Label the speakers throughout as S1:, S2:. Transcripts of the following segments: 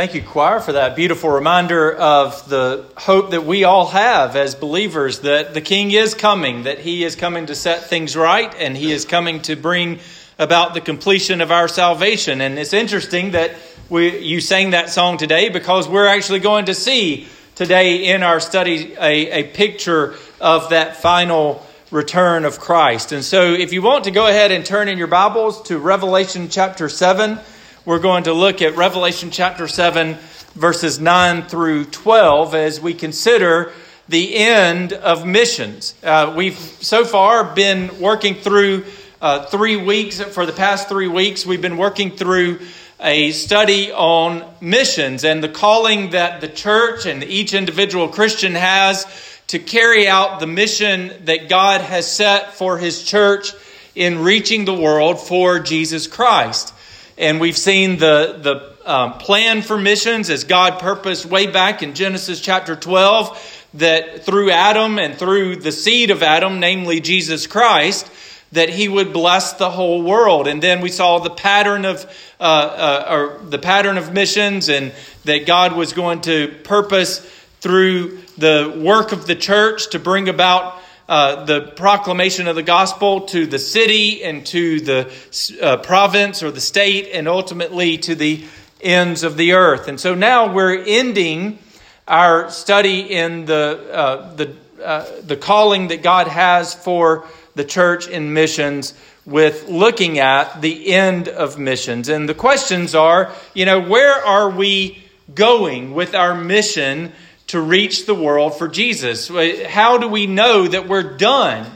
S1: Thank you, choir, for that beautiful reminder of the hope that we all have as believers that the King is coming, that he is coming to set things right, and he is coming to bring about the completion of our salvation. And it's interesting that we, you sang that song today because we're actually going to see today in our study a, a picture of that final return of Christ. And so, if you want to go ahead and turn in your Bibles to Revelation chapter 7 we're going to look at Revelation chapter 7, verses 9 through 12, as we consider the end of missions. Uh, we've so far been working through uh, three weeks, for the past three weeks, we've been working through a study on missions and the calling that the church and each individual Christian has to carry out the mission that God has set for his church in reaching the world for Jesus Christ and we've seen the, the um, plan for missions as God purposed way back in Genesis chapter 12 that through Adam and through the seed of Adam, namely Jesus Christ, that he would bless the whole world. And then we saw the pattern of uh, uh, or the pattern of missions, and that God was going to purpose through the work of the church to bring about uh, the proclamation of the gospel to the city and to the uh, province or the state and ultimately to the ends of the earth. And so now we're ending our study in the, uh, the, uh, the calling that God has for the church in missions with looking at the end of missions. And the questions are, you know, where are we going with our mission to reach the world for Jesus. How do we know that we're done?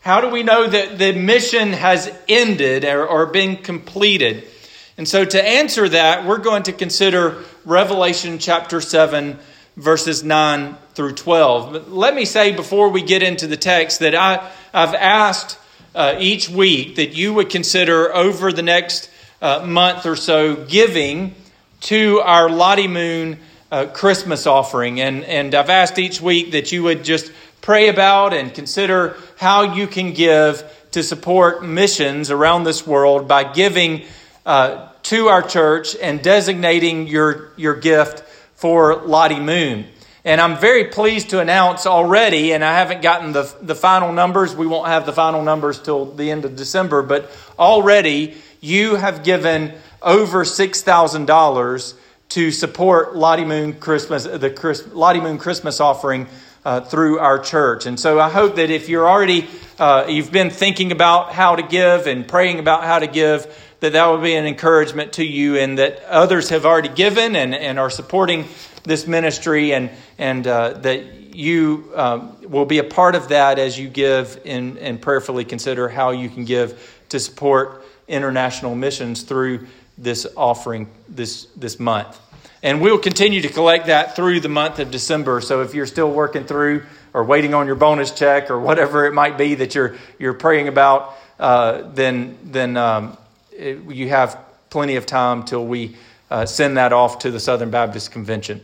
S1: How do we know that the mission has ended or, or been completed? And so, to answer that, we're going to consider Revelation chapter 7, verses 9 through 12. But let me say before we get into the text that I, I've asked uh, each week that you would consider over the next uh, month or so giving to our Lottie Moon uh, Christmas offering. And, and I've asked each week that you would just pray about and consider how you can give to support missions around this world by giving uh, to our church and designating your, your gift for Lottie Moon. And I'm very pleased to announce already, and I haven't gotten the, the final numbers. We won't have the final numbers till the end of December, but already you have given over $6,000 to support Lottie Moon Christmas, the Chris, Lottie Moon Christmas offering uh, through our church. And so I hope that if you're already, uh, you've been thinking about how to give and praying about how to give, that that will be an encouragement to you and that others have already given and, and are supporting this ministry and, and uh, that you um, will be a part of that as you give and, and prayerfully consider how you can give to support international missions through this offering this, this month. And we'll continue to collect that through the month of December. So if you're still working through or waiting on your bonus check or whatever it might be that you're, you're praying about, uh, then, then um, it, you have plenty of time till we uh, send that off to the Southern Baptist Convention.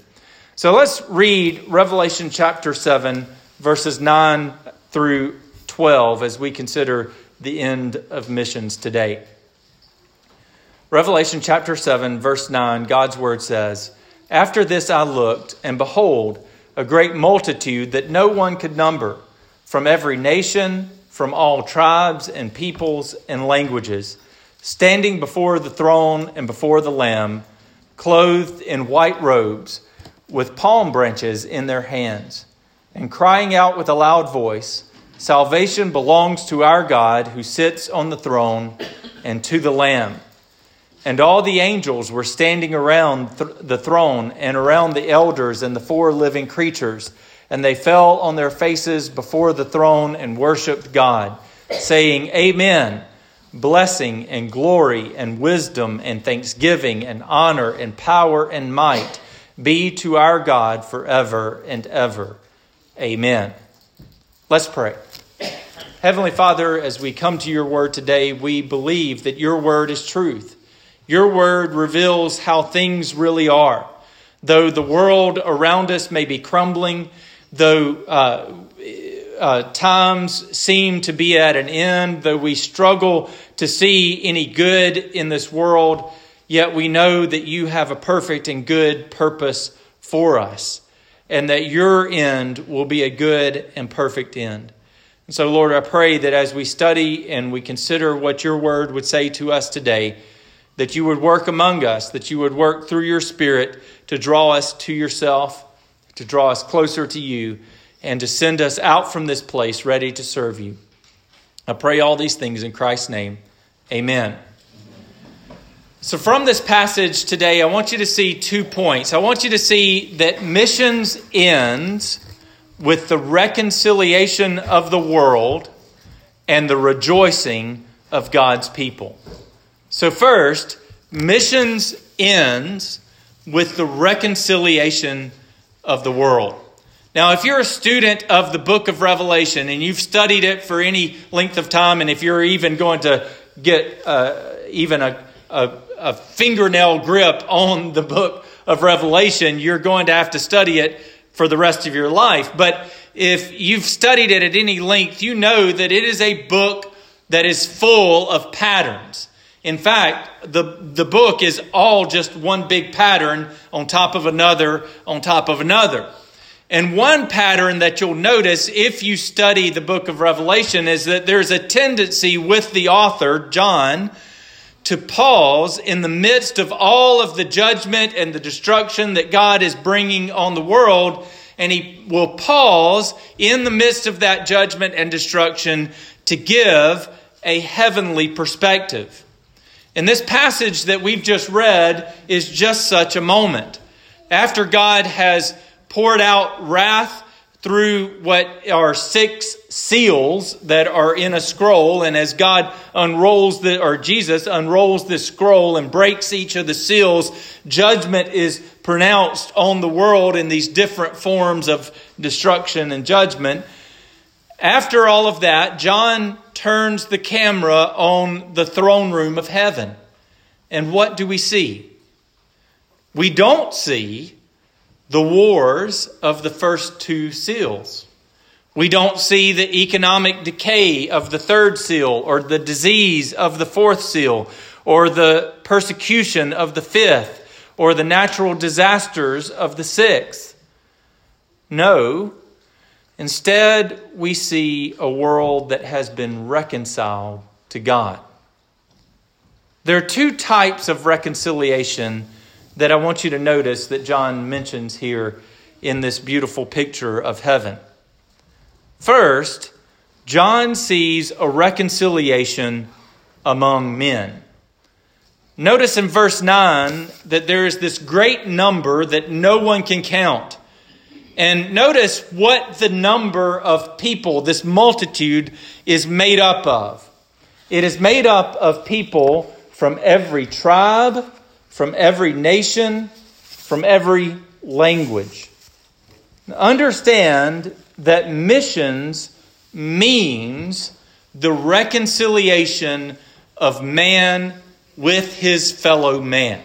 S1: So let's read Revelation chapter 7, verses 9 through 12 as we consider the end of missions today. Revelation chapter 7, verse 9, God's word says, After this I looked, and behold, a great multitude that no one could number, from every nation, from all tribes and peoples and languages, standing before the throne and before the Lamb, clothed in white robes, with palm branches in their hands, and crying out with a loud voice, Salvation belongs to our God who sits on the throne and to the Lamb. And all the angels were standing around th- the throne and around the elders and the four living creatures. And they fell on their faces before the throne and worshiped God, saying, Amen. Blessing and glory and wisdom and thanksgiving and honor and power and might be to our God forever and ever. Amen. Let's pray. Heavenly Father, as we come to your word today, we believe that your word is truth. Your word reveals how things really are. Though the world around us may be crumbling, though uh, uh, times seem to be at an end, though we struggle to see any good in this world, yet we know that you have a perfect and good purpose for us, and that your end will be a good and perfect end. And so, Lord, I pray that as we study and we consider what your word would say to us today, that you would work among us, that you would work through your Spirit to draw us to yourself, to draw us closer to you, and to send us out from this place ready to serve you. I pray all these things in Christ's name. Amen. So, from this passage today, I want you to see two points. I want you to see that missions ends with the reconciliation of the world and the rejoicing of God's people. So, first, missions ends with the reconciliation of the world. Now, if you're a student of the book of Revelation and you've studied it for any length of time, and if you're even going to get uh, even a, a a fingernail grip on the book of Revelation, you're going to have to study it for the rest of your life. But if you've studied it at any length, you know that it is a book that is full of patterns. In fact, the, the book is all just one big pattern on top of another, on top of another. And one pattern that you'll notice if you study the book of Revelation is that there's a tendency with the author, John, to pause in the midst of all of the judgment and the destruction that God is bringing on the world. And he will pause in the midst of that judgment and destruction to give a heavenly perspective. And this passage that we've just read is just such a moment. After God has poured out wrath through what are six seals that are in a scroll. And as God unrolls the, or Jesus unrolls this scroll and breaks each of the seals, judgment is pronounced on the world in these different forms of destruction and judgment. After all of that, John turns the camera on the throne room of heaven. And what do we see? We don't see the wars of the first two seals. We don't see the economic decay of the third seal, or the disease of the fourth seal, or the persecution of the fifth, or the natural disasters of the sixth. No. Instead, we see a world that has been reconciled to God. There are two types of reconciliation that I want you to notice that John mentions here in this beautiful picture of heaven. First, John sees a reconciliation among men. Notice in verse 9 that there is this great number that no one can count. And notice what the number of people, this multitude, is made up of. It is made up of people from every tribe, from every nation, from every language. Understand that missions means the reconciliation of man with his fellow man.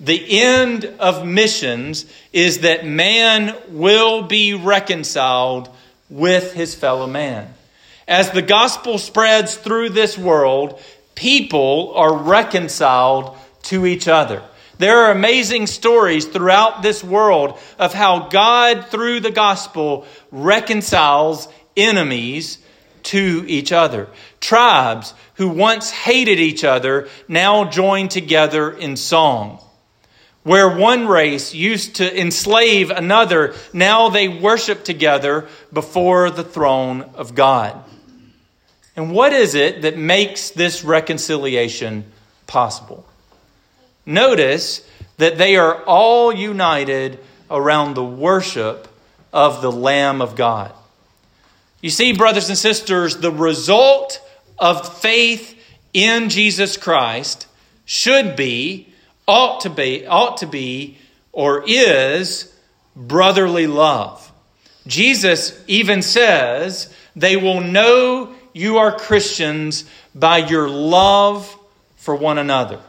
S1: The end of missions is that man will be reconciled with his fellow man. As the gospel spreads through this world, people are reconciled to each other. There are amazing stories throughout this world of how God, through the gospel, reconciles enemies to each other. Tribes who once hated each other now join together in song. Where one race used to enslave another, now they worship together before the throne of God. And what is it that makes this reconciliation possible? Notice that they are all united around the worship of the Lamb of God. You see, brothers and sisters, the result of faith in Jesus Christ should be, ought to be, ought to be, or is brotherly love. Jesus even says, they will know you are Christians by your love for one another.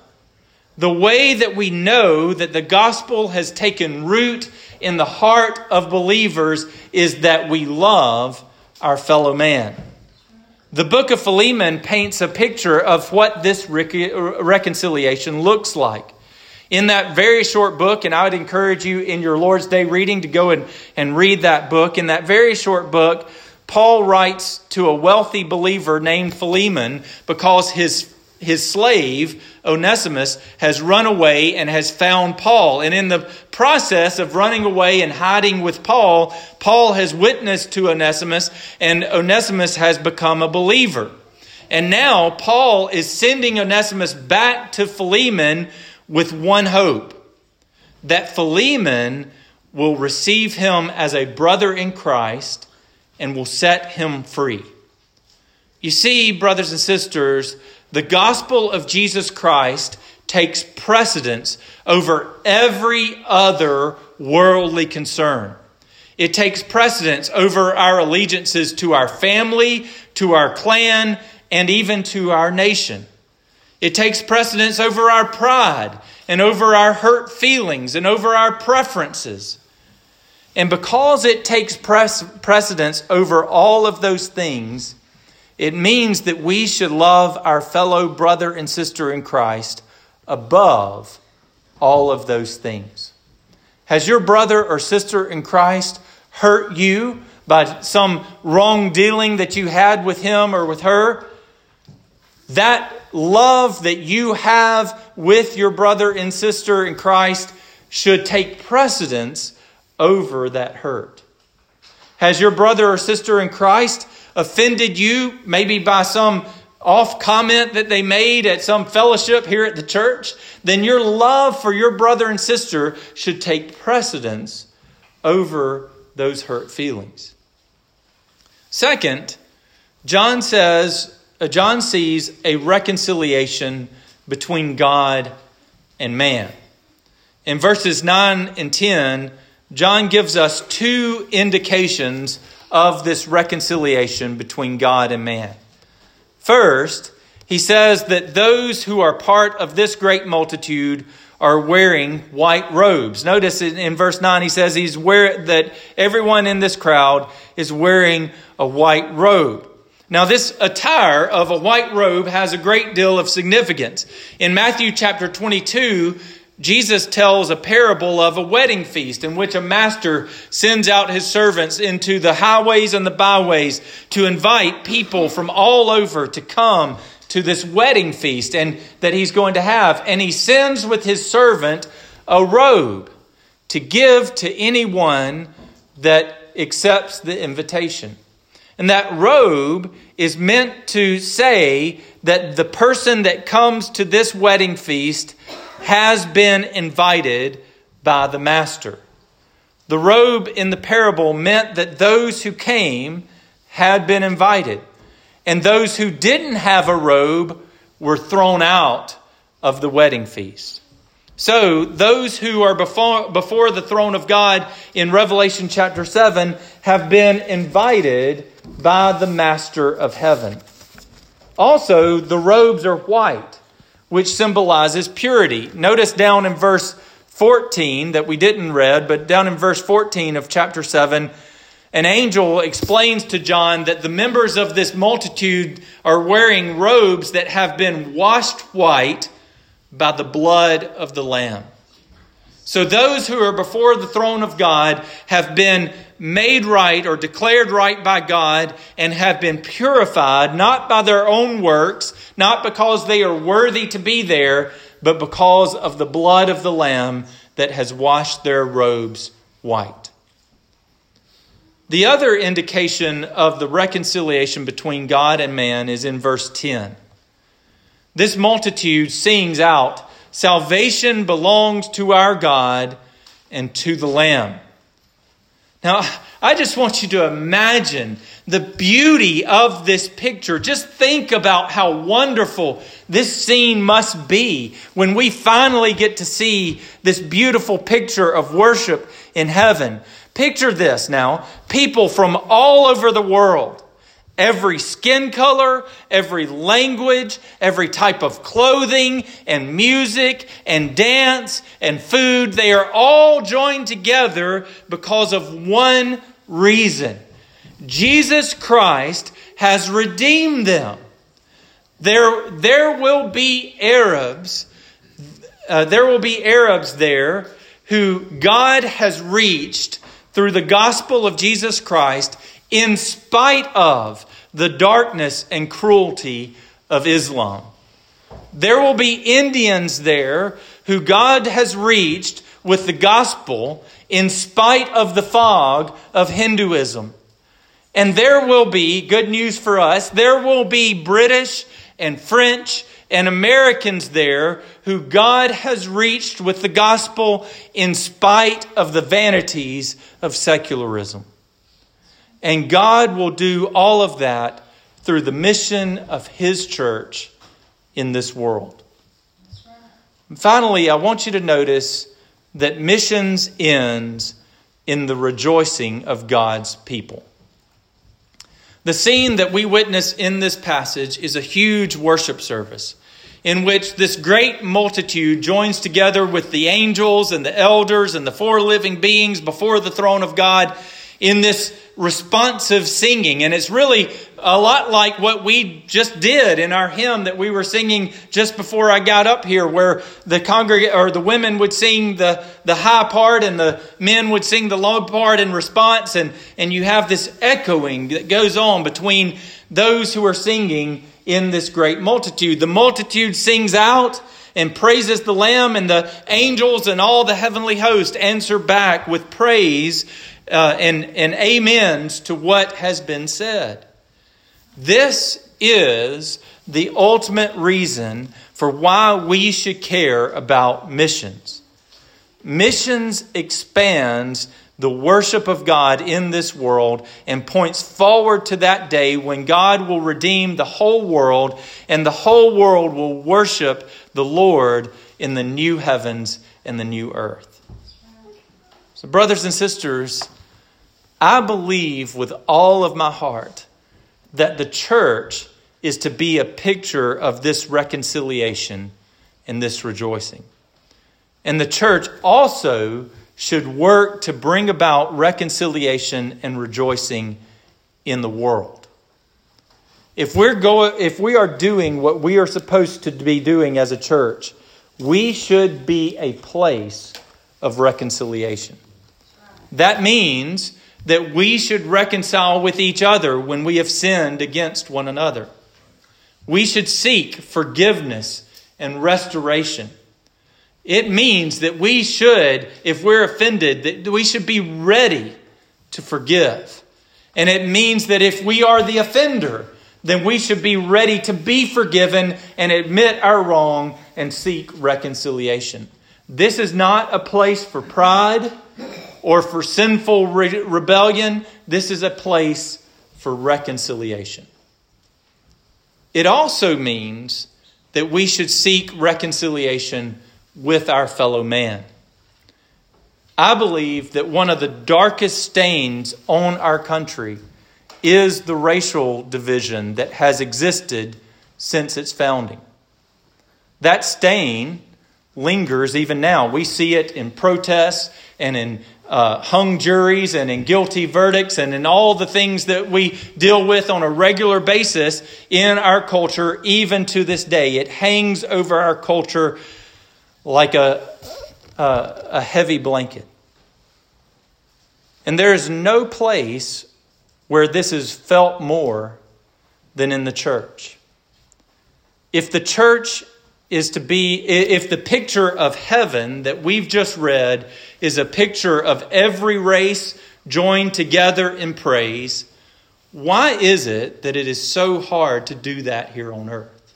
S1: The way that we know that the gospel has taken root in the heart of believers is that we love our fellow man. The book of Philemon paints a picture of what this reconciliation looks like. In that very short book, and I would encourage you in your Lord's Day reading to go and, and read that book. In that very short book, Paul writes to a wealthy believer named Philemon because his, his slave, Onesimus, has run away and has found Paul. And in the process of running away and hiding with Paul, Paul has witnessed to Onesimus, and Onesimus has become a believer. And now Paul is sending Onesimus back to Philemon with one hope that Philemon will receive him as a brother in Christ and will set him free. You see, brothers and sisters, the gospel of Jesus Christ takes precedence over every other worldly concern. It takes precedence over our allegiances to our family, to our clan, and even to our nation. It takes precedence over our pride and over our hurt feelings and over our preferences. And because it takes precedence over all of those things, it means that we should love our fellow brother and sister in Christ above all of those things. Has your brother or sister in Christ hurt you by some wrong dealing that you had with him or with her? That love that you have with your brother and sister in Christ should take precedence over that hurt? Has your brother or sister in Christ offended you, maybe by some off comment that they made at some fellowship here at the church? Then your love for your brother and sister should take precedence over those hurt feelings. Second, John says, Uh, John sees a reconciliation between God and man. In verses 9 and 10, John gives us two indications of this reconciliation between God and man. First, he says that those who are part of this great multitude are wearing white robes. Notice in, verse 9 he says he's wear, that everyone in this crowd is wearing a white robe. Now, this attire of a white robe has a great deal of significance. In Matthew chapter 22, Jesus tells a parable of a wedding feast in which a master sends out his servants into the highways and the byways to invite people from all over to come to this wedding feast and that he's going to have. And he sends with his servant a robe to give to anyone that accepts the invitation. And that robe is meant to say that the person that comes to this wedding feast has been invited by the master. The robe in the parable meant that those who came had been invited, and those who didn't have a robe were thrown out of the wedding feast. So, those who are before, before the throne of God in Revelation chapter 7 have been invited by the Master of heaven. Also, the robes are white which symbolizes purity. Notice down in verse 14 that we didn't read, but down in verse 14 of chapter 7, an angel explains to John that the members of this multitude are wearing robes that have been washed white by the blood of the Lamb. So those who are before the throne of God have been made right or declared right by God and have been purified not by their own works, not because they are worthy to be there, but because of the blood of the Lamb that has washed their robes white. The other indication of the reconciliation between God and man is in verse 10. This multitude sings out, Salvation belongs to our God and to the Lamb. Now, I just want you to imagine the beauty of this picture. Just think about how wonderful this scene must be when we finally get to see this beautiful picture of worship in heaven. Picture this now people from all over the world Every skin color, every language, every type of clothing and music and dance and food, they are all joined together because of one reason. Jesus Christ has redeemed them. There, there will be Arabs, uh, there will be Arabs there who God has reached through the gospel of Jesus Christ in spite of the darkness and cruelty of Islam. There will be Indians there who God has reached with the gospel in spite of the fog of Hinduism. And there will be, good news for us, there will be British and French and Americans there who God has reached with the gospel in spite of the vanities of secularism. And God will do all of that through the mission of His church in this world. Finally, I want you to notice that missions ends in the rejoicing of God's people. The scene that we witness in this passage is a huge worship service in which this great multitude joins together with the angels and the elders and the four living beings before the throne of God in this responsive singing. And it's really a lot like what we just did in our hymn that we were singing just before I got up here, where the congregate or the women would sing the, the high part and the men would sing the low part in response. And, and you have this echoing that goes on between those who are singing in this great multitude. The multitude sings out and praises the Lamb, and the angels and all the heavenly host answer back with praise uh, and, and amens to what has been said. This is the ultimate reason for why we should care about missions. Missions expands the worship of God in this world and points forward to that day when God will redeem the whole world and the whole world will worship the Lord in the new heavens and the new earth. So, brothers and sisters, I believe with all of my heart that the church is to be a picture of this reconciliation and this rejoicing. And the church also should work to bring about reconciliation and rejoicing in the world. If we're going if we are doing what we are supposed to be doing as a church, we should be a place of reconciliation. That means that we should reconcile with each other when we have sinned against one another. We should seek forgiveness and restoration. It means that we should, if we're offended, that we should be ready to forgive. And it means that if we are the offender, then we should be ready to be forgiven and admit our wrong and seek reconciliation. This is not a place for pride or for sinful re- rebellion. This is a place for reconciliation. It also means that we should seek reconciliation with our fellow man. I believe that one of the darkest stains on our country is the racial division that has existed since its founding. That stain lingers even now. We see it in protests and in uh, hung juries and in guilty verdicts and in all the things that we deal with on a regular basis in our culture, even to this day. It hangs over our culture like a, a, a heavy blanket. And there is no place where this is felt more than in the church. If the church is to be, if the picture of heaven that we've just read is a picture of every race joined together in praise, why is it that it is so hard to do that here on earth?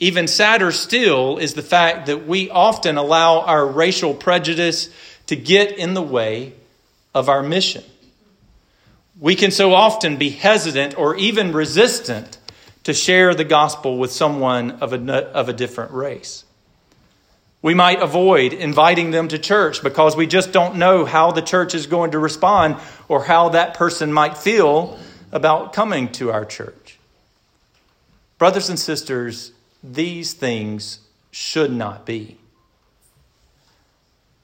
S1: Even sadder still is the fact that we often allow our racial prejudice to get in the way of our mission. We can so often be hesitant or even resistant to share the gospel with someone of a, of a different race. We might avoid inviting them to church because we just don't know how the church is going to respond or how that person might feel about coming to our church. Brothers and sisters, these things should not be.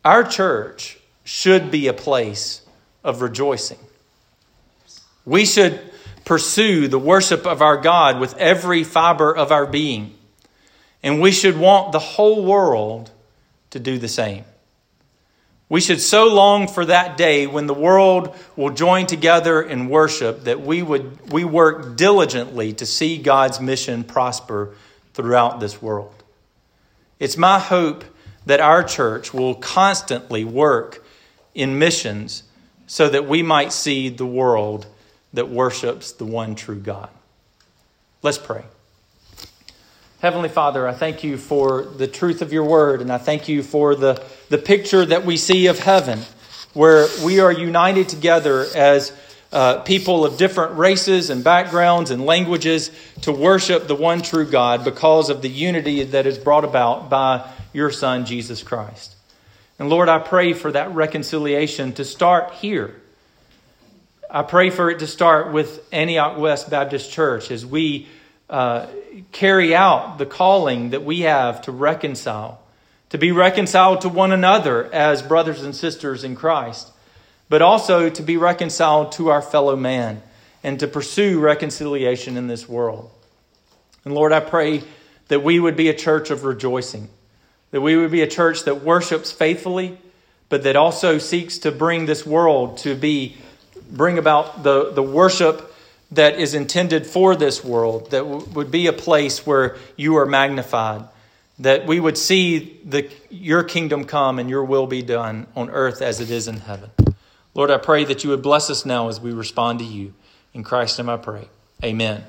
S1: Our church should be a place of rejoicing. We should pursue the worship of our God with every fiber of our being. And we should want the whole world to do the same. We should so long for that day when the world will join together in worship that we would we work diligently to see God's mission prosper throughout this world. It's my hope that our church will constantly work in missions so that we might see the world that worships the one true God. Let's pray. Heavenly Father, I thank you for the truth of your word, and I thank you for the, the picture that we see of heaven, where we are united together as uh, people of different races and backgrounds and languages to worship the one true God because of the unity that is brought about by your Son, Jesus Christ. And Lord, I pray for that reconciliation to start here. I pray for it to start with Antioch West Baptist Church as we uh, carry out the calling that we have to reconcile, to be reconciled to one another as brothers and sisters in Christ, but also to be reconciled to our fellow man and to pursue reconciliation in this world. And Lord, I pray that we would be a church of rejoicing, that we would be a church that worships faithfully, but that also seeks to bring this world to be, bring about the, the worship that is intended for this world, that w- would be a place where you are magnified, that we would see the, your kingdom come and your will be done on earth as it is in heaven. Lord, I pray that you would bless us now as we respond to you. In Christ's name I pray. Amen.